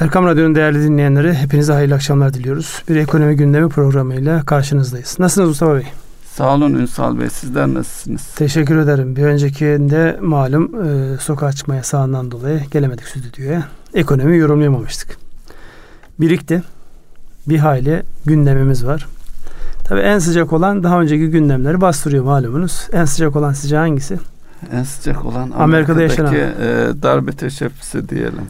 Erkam Radyo'nun değerli dinleyenleri hepinize hayırlı akşamlar diliyoruz. Bir ekonomi gündemi programıyla karşınızdayız. Nasılsınız Mustafa Bey? Sağ olun Ünsal Bey. Sizler nasılsınız? Teşekkür ederim. Bir öncekinde malum e, sokağa çıkma yasağından dolayı gelemedik stüdyoya. Ekonomi yorumlayamamıştık. Birikti. Bir hayli gündemimiz var. Tabii en sıcak olan daha önceki gündemleri bastırıyor malumunuz. En sıcak olan sizce hangisi? En sıcak olan Amerika'da yaşanan. e, darbe teşebbüsü diyelim.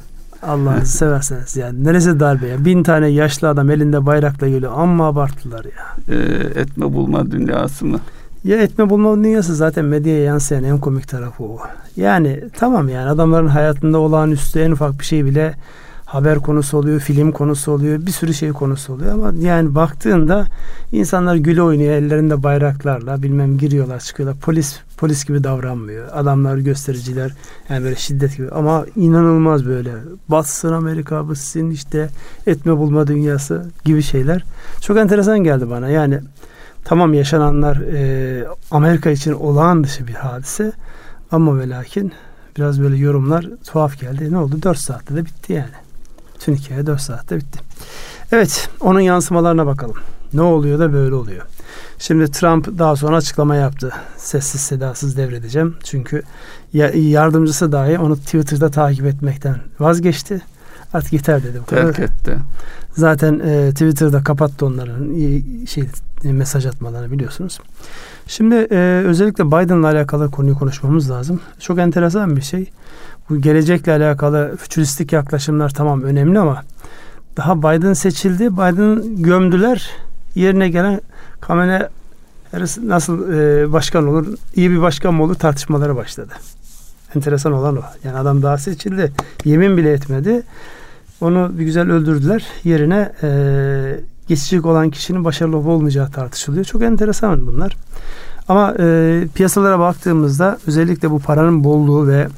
Allah'ınızı severseniz yani. Neresi darbe ya? Bin tane yaşlı adam elinde bayrakla geliyor. Amma abarttılar ya. E, etme bulma dünyası mı? Ya etme bulma dünyası zaten medyaya yansıyan en komik tarafı o. Yani tamam yani adamların hayatında olağanüstü en ufak bir şey bile haber konusu oluyor, film konusu oluyor, bir sürü şey konusu oluyor ama yani baktığında insanlar güle oynuyor ellerinde bayraklarla bilmem giriyorlar çıkıyorlar. Polis polis gibi davranmıyor. Adamlar göstericiler yani böyle şiddet gibi ama inanılmaz böyle batsın Amerika batsın işte etme bulma dünyası gibi şeyler. Çok enteresan geldi bana yani tamam yaşananlar e, Amerika için olağan dışı bir hadise ama ve lakin biraz böyle yorumlar tuhaf geldi. Ne oldu? 4 saatte de bitti yani. Bütün hikaye 4 saatte bitti. Evet onun yansımalarına bakalım. Ne oluyor da böyle oluyor. Şimdi Trump daha sonra açıklama yaptı. Sessiz sedasız devredeceğim. Çünkü yardımcısı dahi onu Twitter'da takip etmekten vazgeçti. Artık yeter dedi. Bu Terk etti. Zaten e, Twitter'da kapattı onların şey mesaj atmalarını biliyorsunuz. Şimdi e, özellikle Biden'la alakalı konuyu konuşmamız lazım. Çok enteresan bir şey. Bu gelecekle alakalı fütüristik yaklaşımlar tamam önemli ama daha Biden seçildi. Biden gömdüler. Yerine gelen Harris nasıl e, başkan olur, iyi bir başkan mı olur tartışmalara başladı. Enteresan olan o. Yani adam daha seçildi. Yemin bile etmedi. Onu bir güzel öldürdüler. Yerine e, geçecek olan kişinin başarılı olup olmayacağı tartışılıyor. Çok enteresan bunlar. Ama e, piyasalara baktığımızda özellikle bu paranın bolluğu ve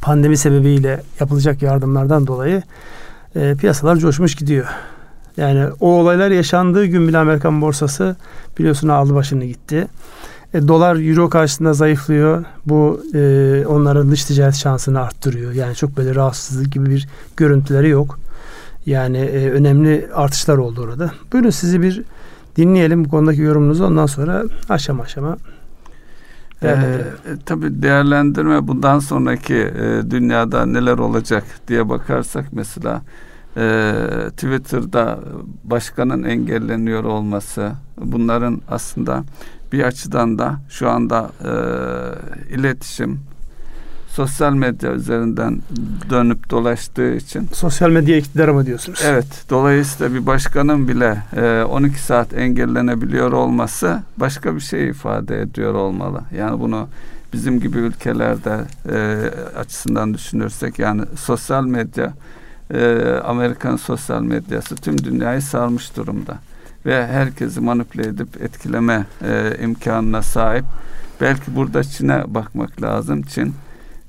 pandemi sebebiyle yapılacak yardımlardan dolayı e, piyasalar coşmuş gidiyor. Yani o olaylar yaşandığı gün bile Amerikan borsası biliyorsun aldı başını gitti. E, dolar euro karşısında zayıflıyor. Bu e, onların dış ticaret şansını arttırıyor. Yani çok böyle rahatsızlık gibi bir görüntüleri yok. Yani e, önemli artışlar oldu orada. Buyurun sizi bir dinleyelim bu konudaki yorumunuzu. Ondan sonra aşama aşama ee, tabii değerlendirme bundan sonraki e, dünyada neler olacak diye bakarsak mesela e, Twitter'da başkanın engelleniyor olması bunların aslında bir açıdan da şu anda e, iletişim sosyal medya üzerinden dönüp dolaştığı için. Sosyal medya iktidarı mı diyorsunuz? Evet. Dolayısıyla bir başkanın bile e, 12 saat engellenebiliyor olması başka bir şey ifade ediyor olmalı. Yani bunu bizim gibi ülkelerde e, açısından düşünürsek yani sosyal medya e, Amerikan sosyal medyası tüm dünyayı sarmış durumda ve herkesi manipüle edip etkileme e, imkanına sahip. Belki burada Çin'e bakmak lazım. Çin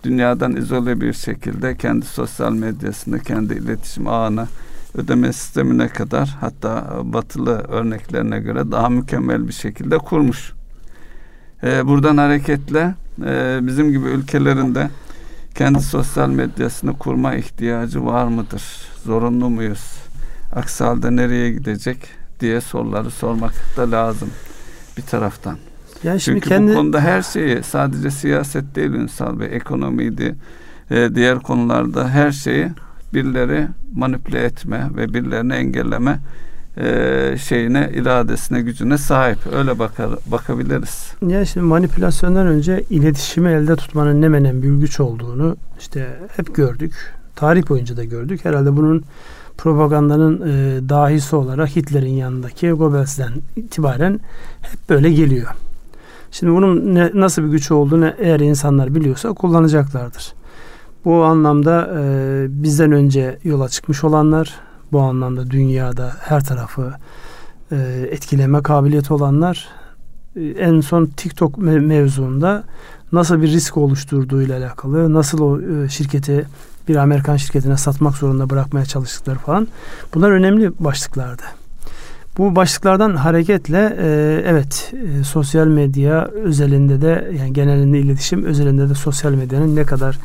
dünyadan izole bir şekilde kendi sosyal medyasını, kendi iletişim ağını ödeme sistemine kadar hatta batılı örneklerine göre daha mükemmel bir şekilde kurmuş. Ee, buradan hareketle e, bizim gibi ülkelerinde kendi sosyal medyasını kurma ihtiyacı var mıdır? Zorunlu muyuz? Aksi halde nereye gidecek diye soruları sormak da lazım bir taraftan. Yani şimdi Çünkü kendi... bu konuda her şeyi sadece siyaset değil Ünsal Bey, ekonomiydi, e, diğer konularda her şeyi birileri manipüle etme ve birilerini engelleme e, şeyine, iradesine, gücüne sahip. Öyle bakar, bakabiliriz. Ya şimdi manipülasyondan önce iletişimi elde tutmanın ne menen bir güç olduğunu işte hep gördük. Tarih boyunca da gördük. Herhalde bunun propagandanın e, dahisi olarak Hitler'in yanındaki Goebbels'den itibaren hep böyle geliyor. Şimdi bunun ne, nasıl bir güç olduğunu eğer insanlar biliyorsa kullanacaklardır. Bu anlamda e, bizden önce yola çıkmış olanlar, bu anlamda dünyada her tarafı e, etkileme kabiliyeti olanlar e, en son TikTok mevzuunda nasıl bir risk oluşturduğu ile alakalı, nasıl o e, şirketi bir Amerikan şirketine satmak zorunda bırakmaya çalıştıkları falan bunlar önemli başlıklardı. Bu başlıklardan hareketle e, evet e, sosyal medya özelinde de yani genelinde iletişim özelinde de sosyal medyanın ne kadar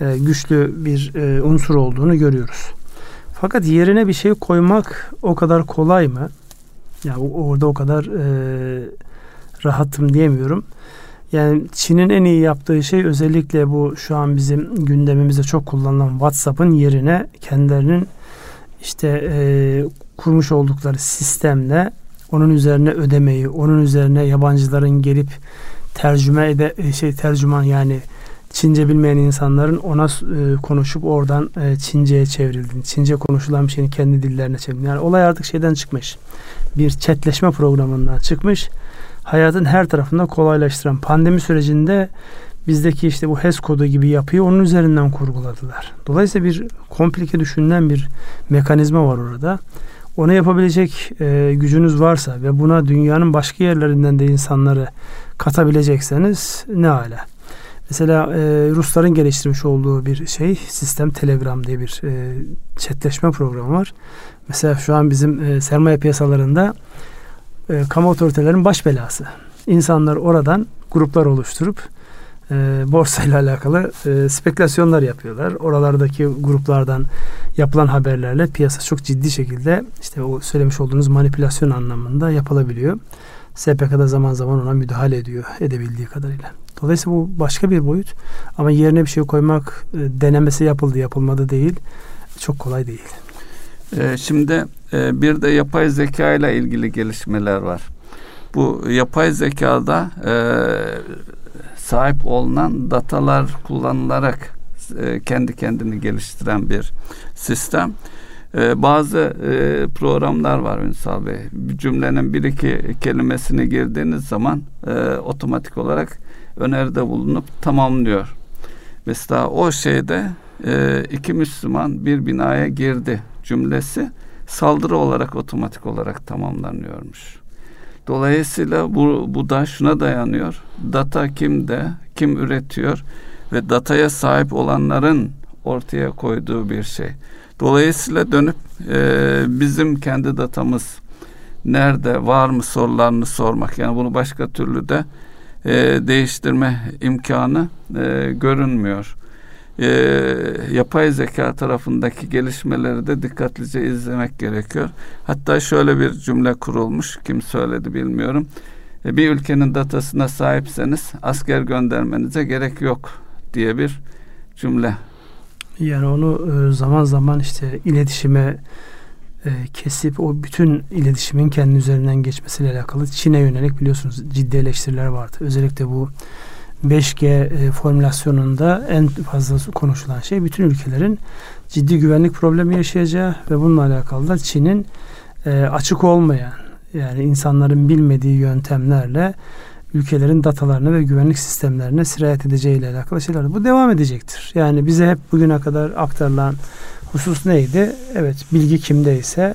e, güçlü bir e, unsur olduğunu görüyoruz. Fakat yerine bir şey koymak o kadar kolay mı? Ya yani orada o kadar e, rahatım diyemiyorum. Yani Çin'in en iyi yaptığı şey özellikle bu şu an bizim gündemimizde çok kullanılan WhatsApp'ın yerine kendilerinin işte e, kurmuş oldukları sistemle onun üzerine ödemeyi, onun üzerine yabancıların gelip tercüme ede e, şey tercüman yani Çince bilmeyen insanların ona e, konuşup oradan e, Çince'ye çevrildiğini, Çince konuşulan bir şeyin kendi dillerine çevrildiğini. Yani olay artık şeyden çıkmış. Bir chatleşme programından çıkmış. Hayatın her tarafında kolaylaştıran pandemi sürecinde bizdeki işte bu HES kodu gibi yapıyı onun üzerinden kurguladılar. Dolayısıyla bir komplike düşünülen bir mekanizma var orada. Onu yapabilecek e, gücünüz varsa ve buna dünyanın başka yerlerinden de insanları katabilecekseniz ne ala. Mesela e, Rusların geliştirmiş olduğu bir şey sistem Telegram diye bir e, chatleşme programı var. Mesela şu an bizim e, sermaye piyasalarında e, kamu otoritelerin baş belası. İnsanlar oradan gruplar oluşturup e, borsayla alakalı e, spekülasyonlar yapıyorlar. Oralardaki gruplardan yapılan haberlerle piyasa çok ciddi şekilde işte o söylemiş olduğunuz manipülasyon anlamında yapılabiliyor. SPK'da zaman zaman ona müdahale ediyor edebildiği kadarıyla. Dolayısıyla bu başka bir boyut ama yerine bir şey koymak e, denemesi yapıldı yapılmadı değil. Çok kolay değil. E, şimdi e, bir de yapay zeka ile ilgili gelişmeler var. Bu yapay zekada e, sahip olunan datalar kullanılarak e, kendi kendini geliştiren bir sistem. E, bazı e, programlar var Ünsal Bey. Bir cümlenin bir iki kelimesini girdiğiniz zaman e, otomatik olarak öneride bulunup tamamlıyor. Mesela o şeyde e, iki Müslüman bir binaya girdi cümlesi saldırı olarak otomatik olarak tamamlanıyormuş. Dolayısıyla bu, bu da şuna dayanıyor. Data kimde, kim üretiyor ve dataya sahip olanların ortaya koyduğu bir şey. Dolayısıyla dönüp e, bizim kendi datamız nerede var mı sorularını sormak. Yani bunu başka türlü de e, değiştirme imkanı e, görünmüyor. E, yapay zeka tarafındaki gelişmeleri de dikkatlice izlemek gerekiyor. Hatta şöyle bir cümle kurulmuş, kim söyledi bilmiyorum. E, bir ülkenin datasına sahipseniz asker göndermenize gerek yok diye bir cümle. Yani onu e, zaman zaman işte iletişime e, kesip o bütün iletişimin kendi üzerinden geçmesiyle alakalı Çin'e yönelik biliyorsunuz ciddi eleştiriler vardı. Özellikle bu 5G e, formülasyonunda en fazla konuşulan şey bütün ülkelerin ciddi güvenlik problemi yaşayacağı ve bununla alakalı da Çin'in e, açık olmayan yani insanların bilmediği yöntemlerle ülkelerin datalarını ve güvenlik sistemlerine sirayet edeceği ile alakalı şeyler. Bu devam edecektir. Yani bize hep bugüne kadar aktarılan husus neydi? Evet bilgi kimdeyse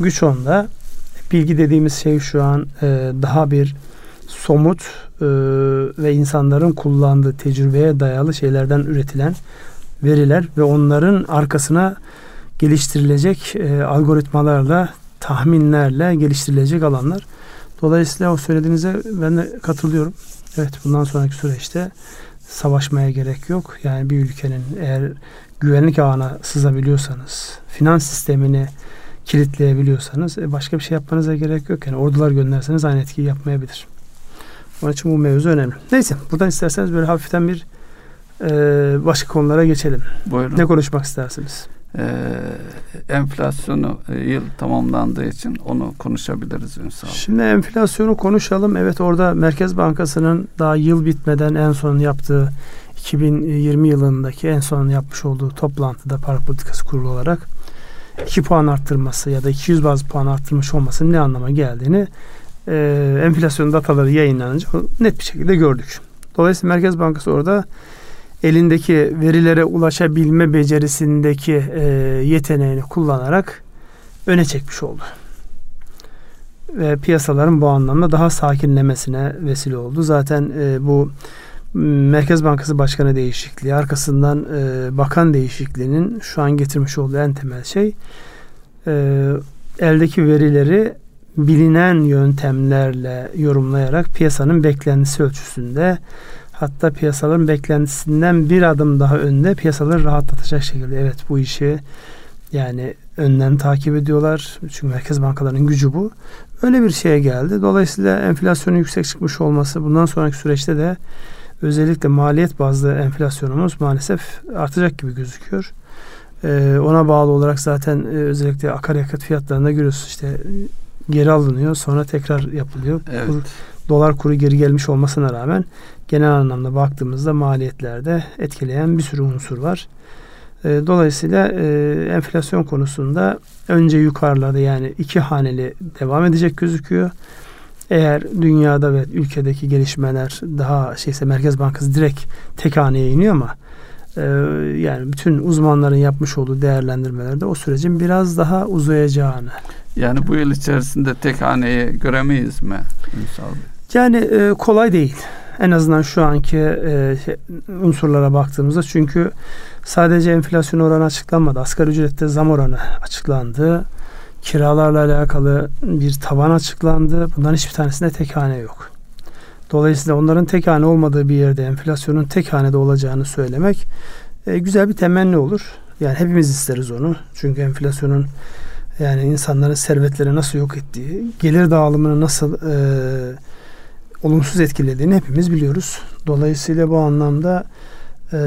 güç onda. Bilgi dediğimiz şey şu an e, daha bir somut e, ve insanların kullandığı tecrübeye dayalı şeylerden üretilen veriler ve onların arkasına geliştirilecek e, algoritmalarla, tahminlerle geliştirilecek alanlar. Dolayısıyla o söylediğinize ben de katılıyorum. Evet bundan sonraki süreçte savaşmaya gerek yok. Yani bir ülkenin eğer güvenlik ağına sızabiliyorsanız, finans sistemini kilitleyebiliyorsanız e, başka bir şey yapmanıza gerek yok. Yani ordular gönderseniz aynı etkiyi yapmayabilir. Onun için bu mevzu önemli. Neyse buradan isterseniz böyle hafiften bir e, başka konulara geçelim. Buyurun. Ne konuşmak istersiniz? Ee, enflasyonu e, yıl tamamlandığı için onu konuşabiliriz Ünsal. Şimdi enflasyonu konuşalım. Evet orada Merkez Bankası'nın daha yıl bitmeden en son yaptığı 2020 yılındaki en son yapmış olduğu toplantıda para politikası kurulu olarak 2 puan arttırması ya da 200 baz puan arttırmış olmasının ne anlama geldiğini e, enflasyon dataları yayınlanınca net bir şekilde gördük. Dolayısıyla Merkez Bankası orada elindeki verilere ulaşabilme becerisindeki e, yeteneğini kullanarak öne çekmiş oldu. Ve piyasaların bu anlamda daha sakinlemesine vesile oldu. Zaten e, bu Merkez Bankası Başkanı değişikliği, arkasından e, bakan değişikliğinin şu an getirmiş olduğu en temel şey e, eldeki verileri bilinen yöntemlerle yorumlayarak piyasanın beklentisi ölçüsünde hatta piyasaların beklentisinden bir adım daha önde piyasaları rahatlatacak şekilde evet bu işi Yani önden takip ediyorlar. Çünkü merkez bankalarının gücü bu. Öyle bir şeye geldi. Dolayısıyla enflasyonun yüksek çıkmış olması bundan sonraki süreçte de özellikle maliyet bazlı enflasyonumuz maalesef artacak gibi gözüküyor. Ee, ona bağlı olarak zaten e, özellikle akaryakıt fiyatlarında görüyorsunuz işte geri alınıyor sonra tekrar yapılıyor. Evet. Bu dolar kuru geri gelmiş olmasına rağmen genel anlamda baktığımızda maliyetlerde etkileyen bir sürü unsur var. E, dolayısıyla e, enflasyon konusunda önce yukarılarda yani iki haneli devam edecek gözüküyor. Eğer dünyada ve ülkedeki gelişmeler daha şeyse Merkez Bankası direkt tek haneye iniyor ama e, yani bütün uzmanların yapmış olduğu değerlendirmelerde o sürecin biraz daha uzayacağını. Yani bu yıl içerisinde tek haneyi göremeyiz mi? Yani e, kolay değil. En azından şu anki e, şey, unsurlara baktığımızda çünkü sadece enflasyon oranı açıklanmadı. Asgari ücrette zam oranı açıklandı. Kiralarla alakalı bir tavan açıklandı. Bunların hiçbir tanesinde tek hane yok. Dolayısıyla onların tek hane olmadığı bir yerde enflasyonun tek hanede olacağını söylemek e, güzel bir temenni olur. Yani hepimiz isteriz onu. Çünkü enflasyonun yani insanların servetleri nasıl yok ettiği, gelir dağılımını nasıl e, olumsuz etkilediğini hepimiz biliyoruz. Dolayısıyla bu anlamda e,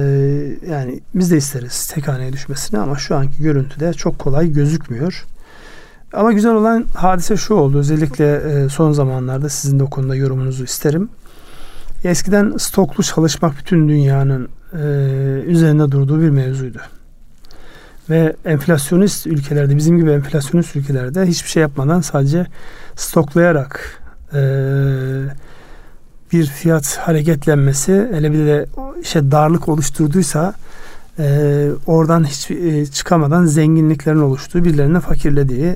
yani biz de isteriz tek haneye düşmesini ama şu anki görüntüde çok kolay gözükmüyor. Ama güzel olan hadise şu oldu. Özellikle e, son zamanlarda sizin de konuda yorumunuzu isterim. Eskiden stoklu çalışmak bütün dünyanın e, üzerinde durduğu bir mevzuydu. Ve enflasyonist ülkelerde, bizim gibi enflasyonist ülkelerde hiçbir şey yapmadan sadece stoklayarak e, bir fiyat hareketlenmesi, hele bir de işte darlık oluşturduysa e, oradan hiç e, çıkamadan zenginliklerin oluştuğu, birilerine fakirlediği,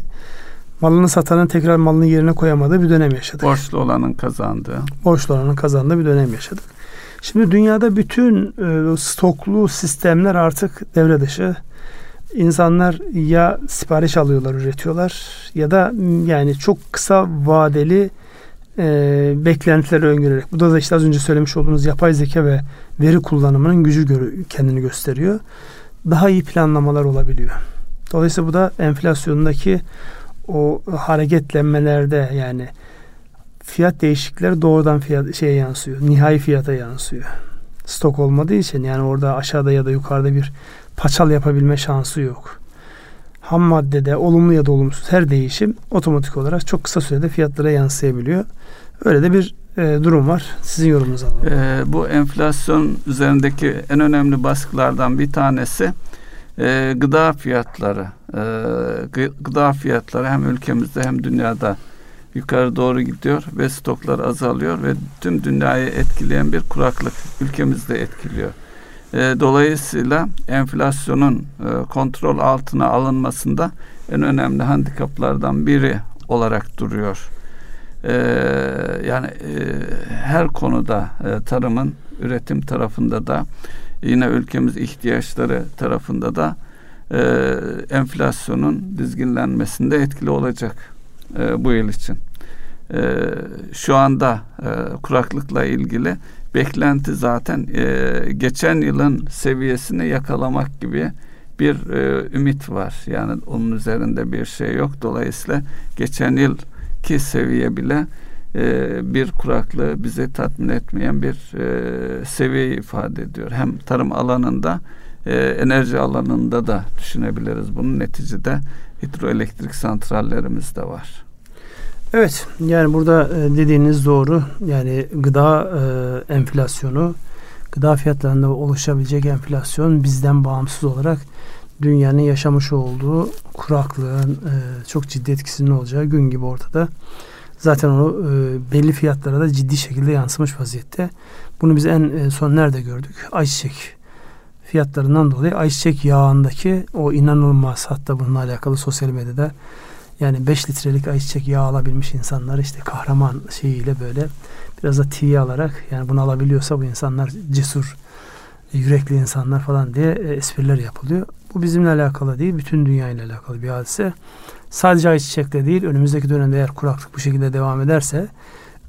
malını satanın tekrar malını yerine koyamadığı bir dönem yaşadık. Borçlu olanın kazandığı. Borçlu olanın kazandığı bir dönem yaşadık. Şimdi dünyada bütün e, stoklu sistemler artık devre dışı. İnsanlar ya sipariş alıyorlar, üretiyorlar ya da yani çok kısa vadeli e, beklentileri öngörerek. Bu da, da işte az önce söylemiş olduğunuz yapay zeka ve veri kullanımının gücü kendini gösteriyor. Daha iyi planlamalar olabiliyor. Dolayısıyla bu da enflasyondaki o hareketlenmelerde yani fiyat değişiklikleri doğrudan fiyat şeye yansıyor. Nihai fiyata yansıyor. Stok olmadığı için yani orada aşağıda ya da yukarıda bir paçal yapabilme şansı yok. Ham maddede olumlu ya da olumsuz her değişim otomatik olarak çok kısa sürede fiyatlara yansıyabiliyor. Öyle de bir e, durum var. Sizin yorumunuz alalım. E, bu enflasyon üzerindeki en önemli baskılardan bir tanesi e, gıda fiyatları. E, gıda fiyatları hem ülkemizde hem dünyada yukarı doğru gidiyor ve stoklar azalıyor ve tüm dünyayı etkileyen bir kuraklık ülkemizde etkiliyor. E, dolayısıyla enflasyonun e, kontrol altına alınmasında en önemli handikaplardan biri olarak duruyor. E, yani e, her konuda e, tarımın üretim tarafında da yine ülkemiz ihtiyaçları tarafında da e, enflasyonun dizginlenmesinde etkili olacak e, bu yıl için. E, şu anda e, kuraklıkla ilgili beklenti zaten e, geçen yılın seviyesini yakalamak gibi bir e, ümit var. Yani onun üzerinde bir şey yok. Dolayısıyla geçen yıl ki seviye bile e, bir kuraklığı bize tatmin etmeyen bir e, seviye ifade ediyor. Hem tarım alanında e, enerji alanında da düşünebiliriz. Bunun neticede hidroelektrik santrallerimiz de var. Evet yani burada e, dediğiniz doğru. Yani gıda e, enflasyonu, gıda fiyatlarında oluşabilecek enflasyon bizden bağımsız olarak dünyanın yaşamış olduğu kuraklığın e, çok ciddi etkisinin olacağı gün gibi ortada. Zaten onu e, belli fiyatlara da ciddi şekilde yansımış vaziyette. Bunu biz en e, son nerede gördük? Ayçiçek fiyatlarından dolayı ayçiçek yağındaki o inanılmaz hatta bununla alakalı sosyal medyada yani 5 litrelik ayçiçek yağ alabilmiş insanlar işte kahraman şeyiyle böyle biraz da tiye alarak yani bunu alabiliyorsa bu insanlar cesur yürekli insanlar falan diye e, espriler yapılıyor. Bu bizimle alakalı değil, bütün dünya ile alakalı bir hadise. Sadece ayçiçekle değil, önümüzdeki dönemde eğer kuraklık bu şekilde devam ederse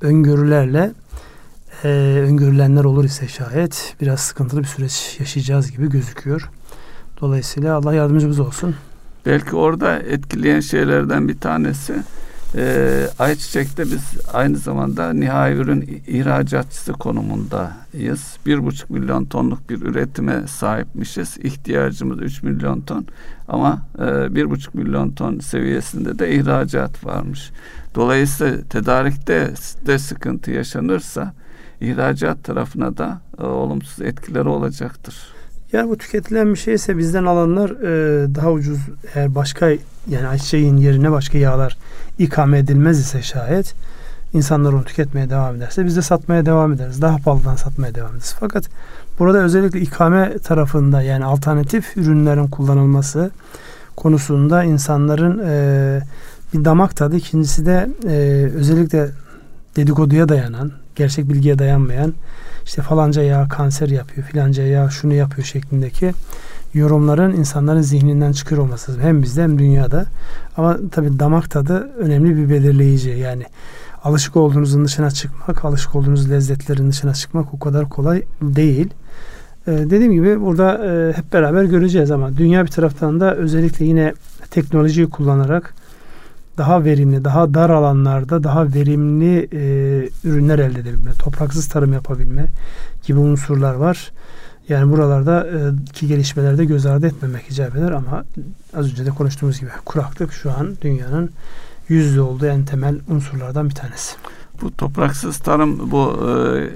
öngörülerle e, öngörülenler olur ise şayet biraz sıkıntılı bir süreç yaşayacağız gibi gözüküyor. Dolayısıyla Allah yardımcımız olsun. Belki orada etkileyen şeylerden bir tanesi e, ayçiçekte biz aynı zamanda nihai ürün ihracatçısı konumundayız. Bir buçuk milyon tonluk bir üretime sahipmişiz. İhtiyacımız üç milyon ton ama e, bir buçuk milyon ton seviyesinde de ihracat varmış. Dolayısıyla tedarikte de sıkıntı yaşanırsa ihracat tarafına da e, olumsuz etkileri olacaktır. Yani bu tüketilen bir şeyse bizden alanlar e, daha ucuz eğer başka yani ayçiçeğin yerine başka yağlar ikame edilmez ise şayet insanlar onu tüketmeye devam ederse biz de satmaya devam ederiz. Daha pahalıdan satmaya devam ederiz. Fakat burada özellikle ikame tarafında yani alternatif ürünlerin kullanılması konusunda insanların e, bir damak tadı ikincisi de e, özellikle dedikoduya dayanan gerçek bilgiye dayanmayan işte falanca yağ kanser yapıyor, filanca yağ şunu yapıyor şeklindeki yorumların insanların zihninden çıkıyor olması lazım. Hem bizde hem dünyada. Ama tabii damak tadı önemli bir belirleyici. Yani alışık olduğunuzun dışına çıkmak, alışık olduğunuz lezzetlerin dışına çıkmak o kadar kolay değil. Ee, dediğim gibi burada e, hep beraber göreceğiz ama dünya bir taraftan da özellikle yine teknolojiyi kullanarak daha verimli, daha dar alanlarda daha verimli e, ürünler elde edebilme, topraksız tarım yapabilme gibi unsurlar var. Yani buralarda e, ki gelişmelerde göz ardı etmemek icap eder ama az önce de konuştuğumuz gibi kuraklık şu an dünyanın yüzde olduğu en temel unsurlardan bir tanesi. Bu topraksız tarım bu e,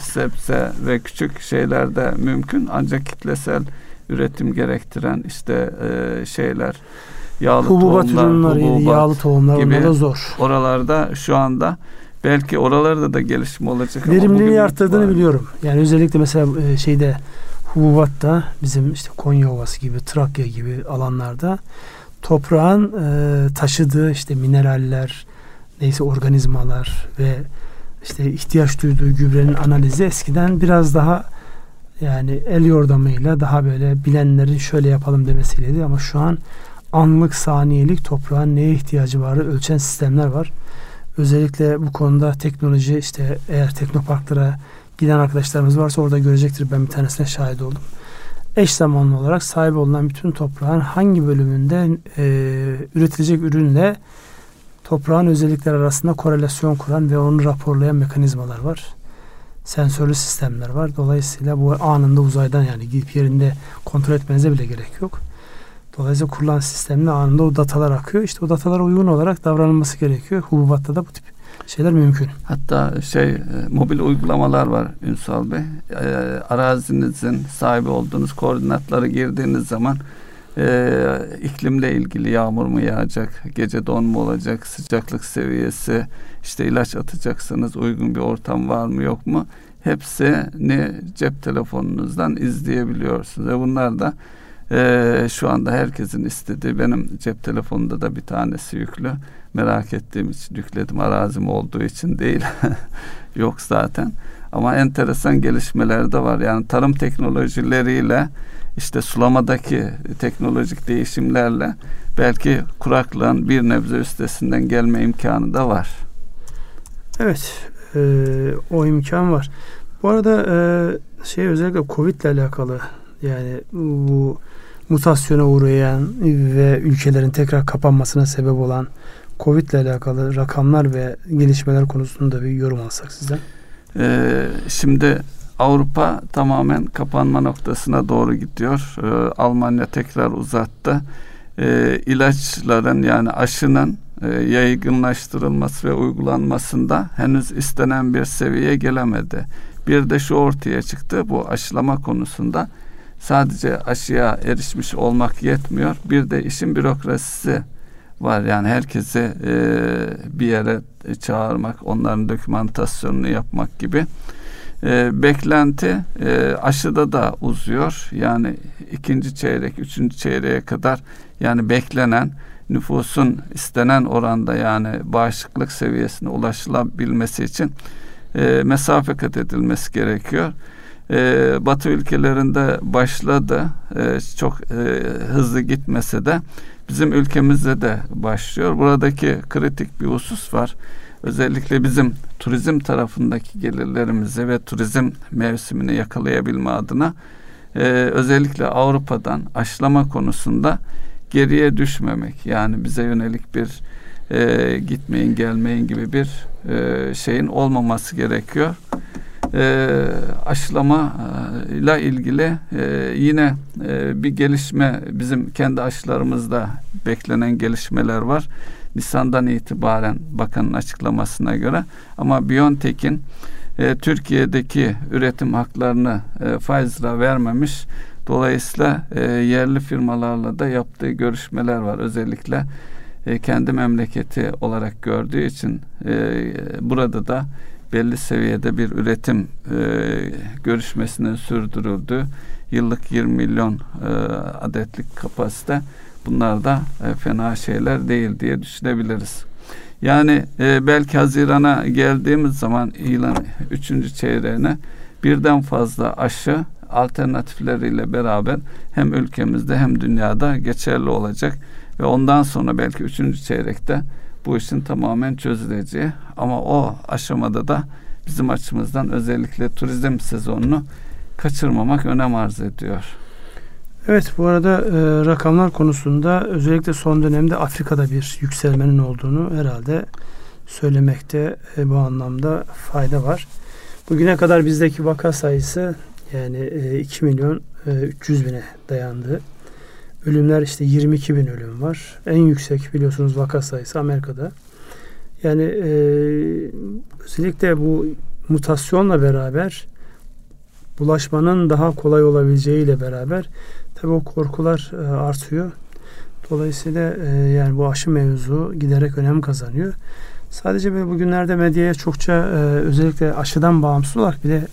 sebze ve küçük şeylerde mümkün ancak kitlesel üretim gerektiren işte e, şeyler yağlı hububat tohumlar, ürünleri, hububat yağlı tohumlar gibi da zor. Oralarda şu anda belki oralarda da gelişme olacak. Verimliliği arttırdığını var. biliyorum. Yani özellikle mesela e, şeyde hububatta bizim işte Konya Ovası gibi, Trakya gibi alanlarda toprağın e, taşıdığı işte mineraller, neyse organizmalar ve işte ihtiyaç duyduğu gübrenin analizi eskiden biraz daha yani el yordamıyla daha böyle bilenlerin şöyle yapalım demesiyleydi ama şu an anlık saniyelik toprağın neye ihtiyacı var ölçen sistemler var. Özellikle bu konuda teknoloji işte eğer teknoparklara giden arkadaşlarımız varsa orada görecektir. Ben bir tanesine şahit oldum. Eş zamanlı olarak sahip olunan bütün toprağın hangi bölümünde e, üretilecek ürünle toprağın özellikleri arasında korelasyon kuran ve onu raporlayan mekanizmalar var. Sensörlü sistemler var. Dolayısıyla bu anında uzaydan yani gidip yerinde kontrol etmenize bile gerek yok. Dolayısıyla kurulan sistemle anında o datalar akıyor. İşte o datalara uygun olarak davranılması gerekiyor. Hububatta da bu tip şeyler mümkün. Hatta şey e, mobil uygulamalar var Ünsal Bey. E, arazinizin sahibi olduğunuz koordinatları girdiğiniz zaman e, iklimle ilgili yağmur mu yağacak, gece don mu olacak, sıcaklık seviyesi, işte ilaç atacaksınız, uygun bir ortam var mı yok mu? Hepsini cep telefonunuzdan izleyebiliyorsunuz. Ve bunlar da ee, şu anda herkesin istediği benim cep telefonunda da bir tanesi yüklü. Merak ettiğim için yükledim. Arazim olduğu için değil. Yok zaten. Ama enteresan gelişmeler de var. Yani tarım teknolojileriyle işte sulamadaki teknolojik değişimlerle belki kuraklığın bir nebze üstesinden gelme imkanı da var. Evet. E, o imkan var. Bu arada e, şey özellikle Covid ile alakalı yani bu mutasyona uğrayan ve ülkelerin tekrar kapanmasına sebep olan Covid ile alakalı rakamlar ve gelişmeler konusunda bir yorum alsak sizden. Ee, şimdi Avrupa tamamen kapanma noktasına doğru gidiyor. Ee, Almanya tekrar uzattı. Ee, ilaçların yani aşının e, yaygınlaştırılması ve uygulanmasında henüz istenen bir seviyeye gelemedi. Bir de şu ortaya çıktı bu aşılama konusunda sadece aşıya erişmiş olmak yetmiyor. Bir de işin bürokrasisi var. Yani herkesi e, bir yere çağırmak, onların dokümantasyonunu yapmak gibi. E, beklenti e, aşıda da uzuyor. Yani ikinci çeyrek, üçüncü çeyreğe kadar yani beklenen nüfusun istenen oranda yani bağışıklık seviyesine ulaşılabilmesi için e, mesafe kat edilmesi gerekiyor e, Batı ülkelerinde başladı. E, çok e, hızlı gitmese de bizim ülkemizde de başlıyor. Buradaki kritik bir husus var. Özellikle bizim turizm tarafındaki gelirlerimizi ve turizm mevsimini yakalayabilme adına e, özellikle Avrupa'dan aşılama konusunda geriye düşmemek. Yani bize yönelik bir e, gitmeyin gelmeyin gibi bir e, şeyin olmaması gerekiyor. E, aşılama ile ilgili e, yine e, bir gelişme bizim kendi aşılarımızda beklenen gelişmeler var. Nisan'dan itibaren bakanın açıklamasına göre ama Biontech'in e, Türkiye'deki üretim haklarını e, Pfizer'a vermemiş. Dolayısıyla e, yerli firmalarla da yaptığı görüşmeler var. Özellikle e, kendi memleketi olarak gördüğü için e, burada da belli seviyede bir üretim e, görüşmesinin sürdürüldü. Yıllık 20 milyon e, adetlik kapasite bunlar da e, fena şeyler değil diye düşünebiliriz. Yani e, belki Haziran'a geldiğimiz zaman yılın üçüncü çeyreğine birden fazla aşı alternatifleriyle beraber hem ülkemizde hem dünyada geçerli olacak ve ondan sonra belki üçüncü çeyrekte bu işin tamamen çözüleceği ama o aşamada da bizim açımızdan özellikle turizm sezonunu kaçırmamak önem arz ediyor. Evet bu arada e, rakamlar konusunda özellikle son dönemde Afrika'da bir yükselmenin olduğunu herhalde söylemekte e, bu anlamda fayda var. Bugüne kadar bizdeki vaka sayısı yani e, 2 milyon e, 300 bine dayandı. Ölümler işte 22 bin ölüm var. En yüksek biliyorsunuz vaka sayısı Amerika'da. Yani e, özellikle bu mutasyonla beraber bulaşmanın daha kolay olabileceğiyle beraber tabi o korkular e, artıyor. Dolayısıyla e, yani bu aşı mevzu giderek önem kazanıyor. Sadece böyle bugünlerde medyaya çokça e, özellikle aşıdan bağımsız olarak bir de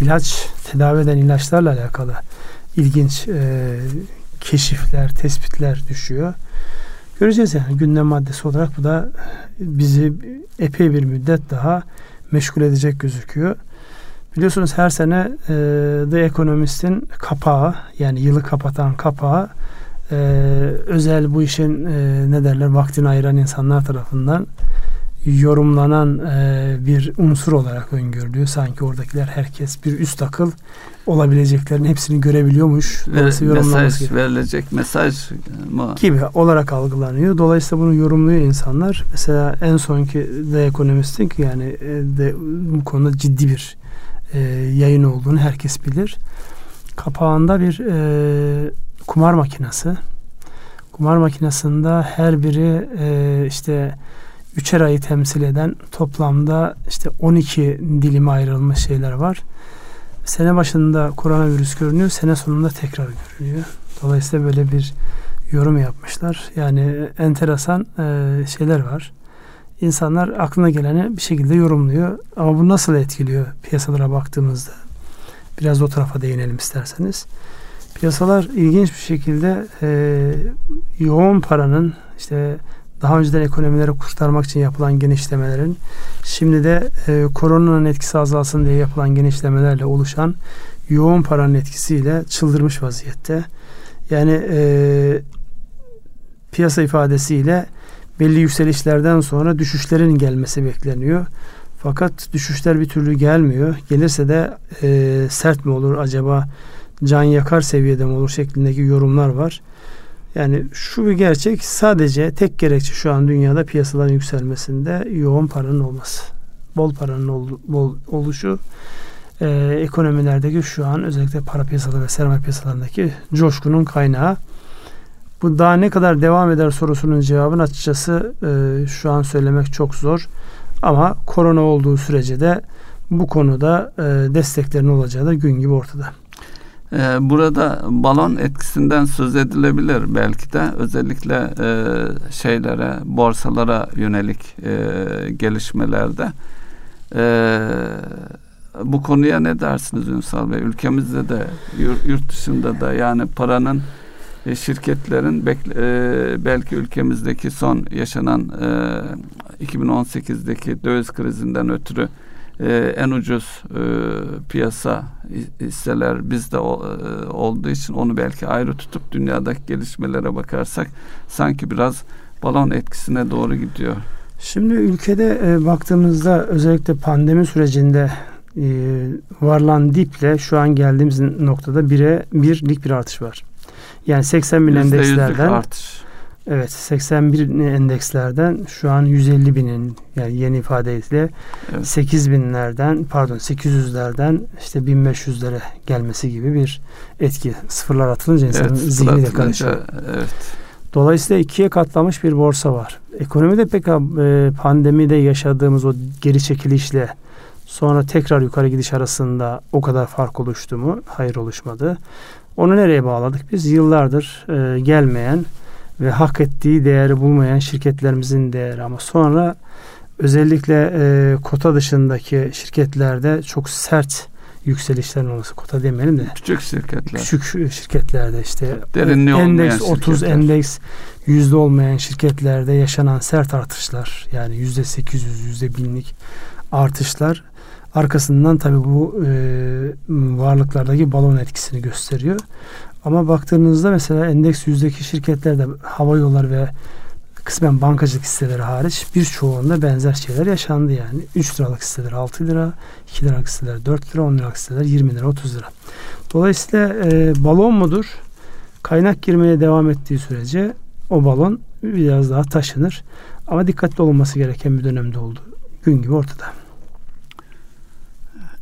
ilaç tedavi eden ilaçlarla alakalı ilginç e, keşifler, tespitler düşüyor. Göreceğiz yani gündem maddesi olarak bu da bizi epey bir müddet daha meşgul edecek gözüküyor. Biliyorsunuz her sene e, The Economist'in kapağı yani yılı kapatan kapağı e, özel bu işin e, ne derler vaktini ayıran insanlar tarafından yorumlanan e, bir unsur olarak öngörülüyor. Sanki oradakiler herkes bir üst akıl olabileceklerin hepsini görebiliyormuş. Dolayısıyla mesaj gibi. verilecek mesaj mı? Gibi olarak algılanıyor. Dolayısıyla bunu yorumluyor insanlar. Mesela en sonki The Economist'in yani e, de, bu konuda ciddi bir e, yayın olduğunu herkes bilir. Kapağında bir e, kumar makinesi. Kumar makinesinde her biri e, işte üçer ayı temsil eden toplamda işte 12 dilime ayrılmış şeyler var. Sene başında koronavirüs görünüyor, sene sonunda tekrar görünüyor. Dolayısıyla böyle bir yorum yapmışlar. Yani enteresan e, şeyler var. İnsanlar aklına geleni bir şekilde yorumluyor. Ama bu nasıl etkiliyor piyasalara baktığımızda? Biraz o tarafa değinelim isterseniz. Piyasalar ilginç bir şekilde e, yoğun paranın işte daha önceden ekonomileri kurtarmak için yapılan genişlemelerin şimdi de e, koronanın etkisi azalsın diye yapılan genişlemelerle oluşan yoğun paranın etkisiyle çıldırmış vaziyette. Yani e, piyasa ifadesiyle belli yükselişlerden sonra düşüşlerin gelmesi bekleniyor. Fakat düşüşler bir türlü gelmiyor. Gelirse de e, sert mi olur acaba can yakar seviyede mi olur şeklindeki yorumlar var. Yani şu bir gerçek sadece tek gerekçe şu an dünyada piyasaların yükselmesinde yoğun paranın olması. Bol paranın ol, bol oluşu e, ekonomilerdeki şu an özellikle para piyasaları ve sermaye piyasalarındaki coşkunun kaynağı. Bu daha ne kadar devam eder sorusunun cevabını açıkçası e, şu an söylemek çok zor. Ama korona olduğu sürece de bu konuda e, desteklerin olacağı da gün gibi ortada. Ee, burada balon etkisinden söz edilebilir belki de özellikle e, şeylere borsalara yönelik e, gelişmelerde e, bu konuya ne dersiniz Ünsal Bey? Ülkemizde de yurt dışında da yani paranın e, şirketlerin e, belki ülkemizdeki son yaşanan 2018'deki döviz krizinden ötürü e, en ucuz e, piyasa hisseler bizde e, olduğu için onu belki ayrı tutup dünyadaki gelişmelere bakarsak sanki biraz balon etkisine doğru gidiyor. Şimdi ülkede e, baktığımızda özellikle pandemi sürecinde e, varılan diple şu an geldiğimiz noktada bire birlik bir artış var. Yani 80 bin endekslerden artış. Evet 81 endekslerden şu an 150 binin yani yeni ifadeyle evet. 8 binlerden pardon 800'lerden işte 1500'lere gelmesi gibi bir etki. Sıfırlar atılınca insanın evet, zihni de karışıyor. Evet. Dolayısıyla ikiye katlamış bir borsa var. Ekonomide pek e, pandemide yaşadığımız o geri çekilişle sonra tekrar yukarı gidiş arasında o kadar fark oluştu mu? Hayır oluşmadı. Onu nereye bağladık? Biz yıllardır e, gelmeyen ve hak ettiği değeri bulmayan şirketlerimizin değeri ama sonra özellikle e, kota dışındaki şirketlerde çok sert yükselişlerin olması kota demeyelim de küçük şirketler küçük şirketlerde işte Derinliği endeks 30 şirketler. endeks yüzde olmayan şirketlerde yaşanan sert artışlar yani yüzde 800 yüzde binlik artışlar arkasından tabi bu e, varlıklardaki balon etkisini gösteriyor. Ama baktığınızda mesela endeks yüzdeki şirketlerde hava yolları ve kısmen bankacılık hisseleri hariç birçoğunda benzer şeyler yaşandı yani. 3 liralık hisseler 6 lira, 2 liralık hisseler 4 lira, 10 liralık hisseler 20 lira, 30 lira. Dolayısıyla e, balon mudur? Kaynak girmeye devam ettiği sürece o balon biraz daha taşınır. Ama dikkatli olunması gereken bir dönemde oldu. Gün gibi ortada.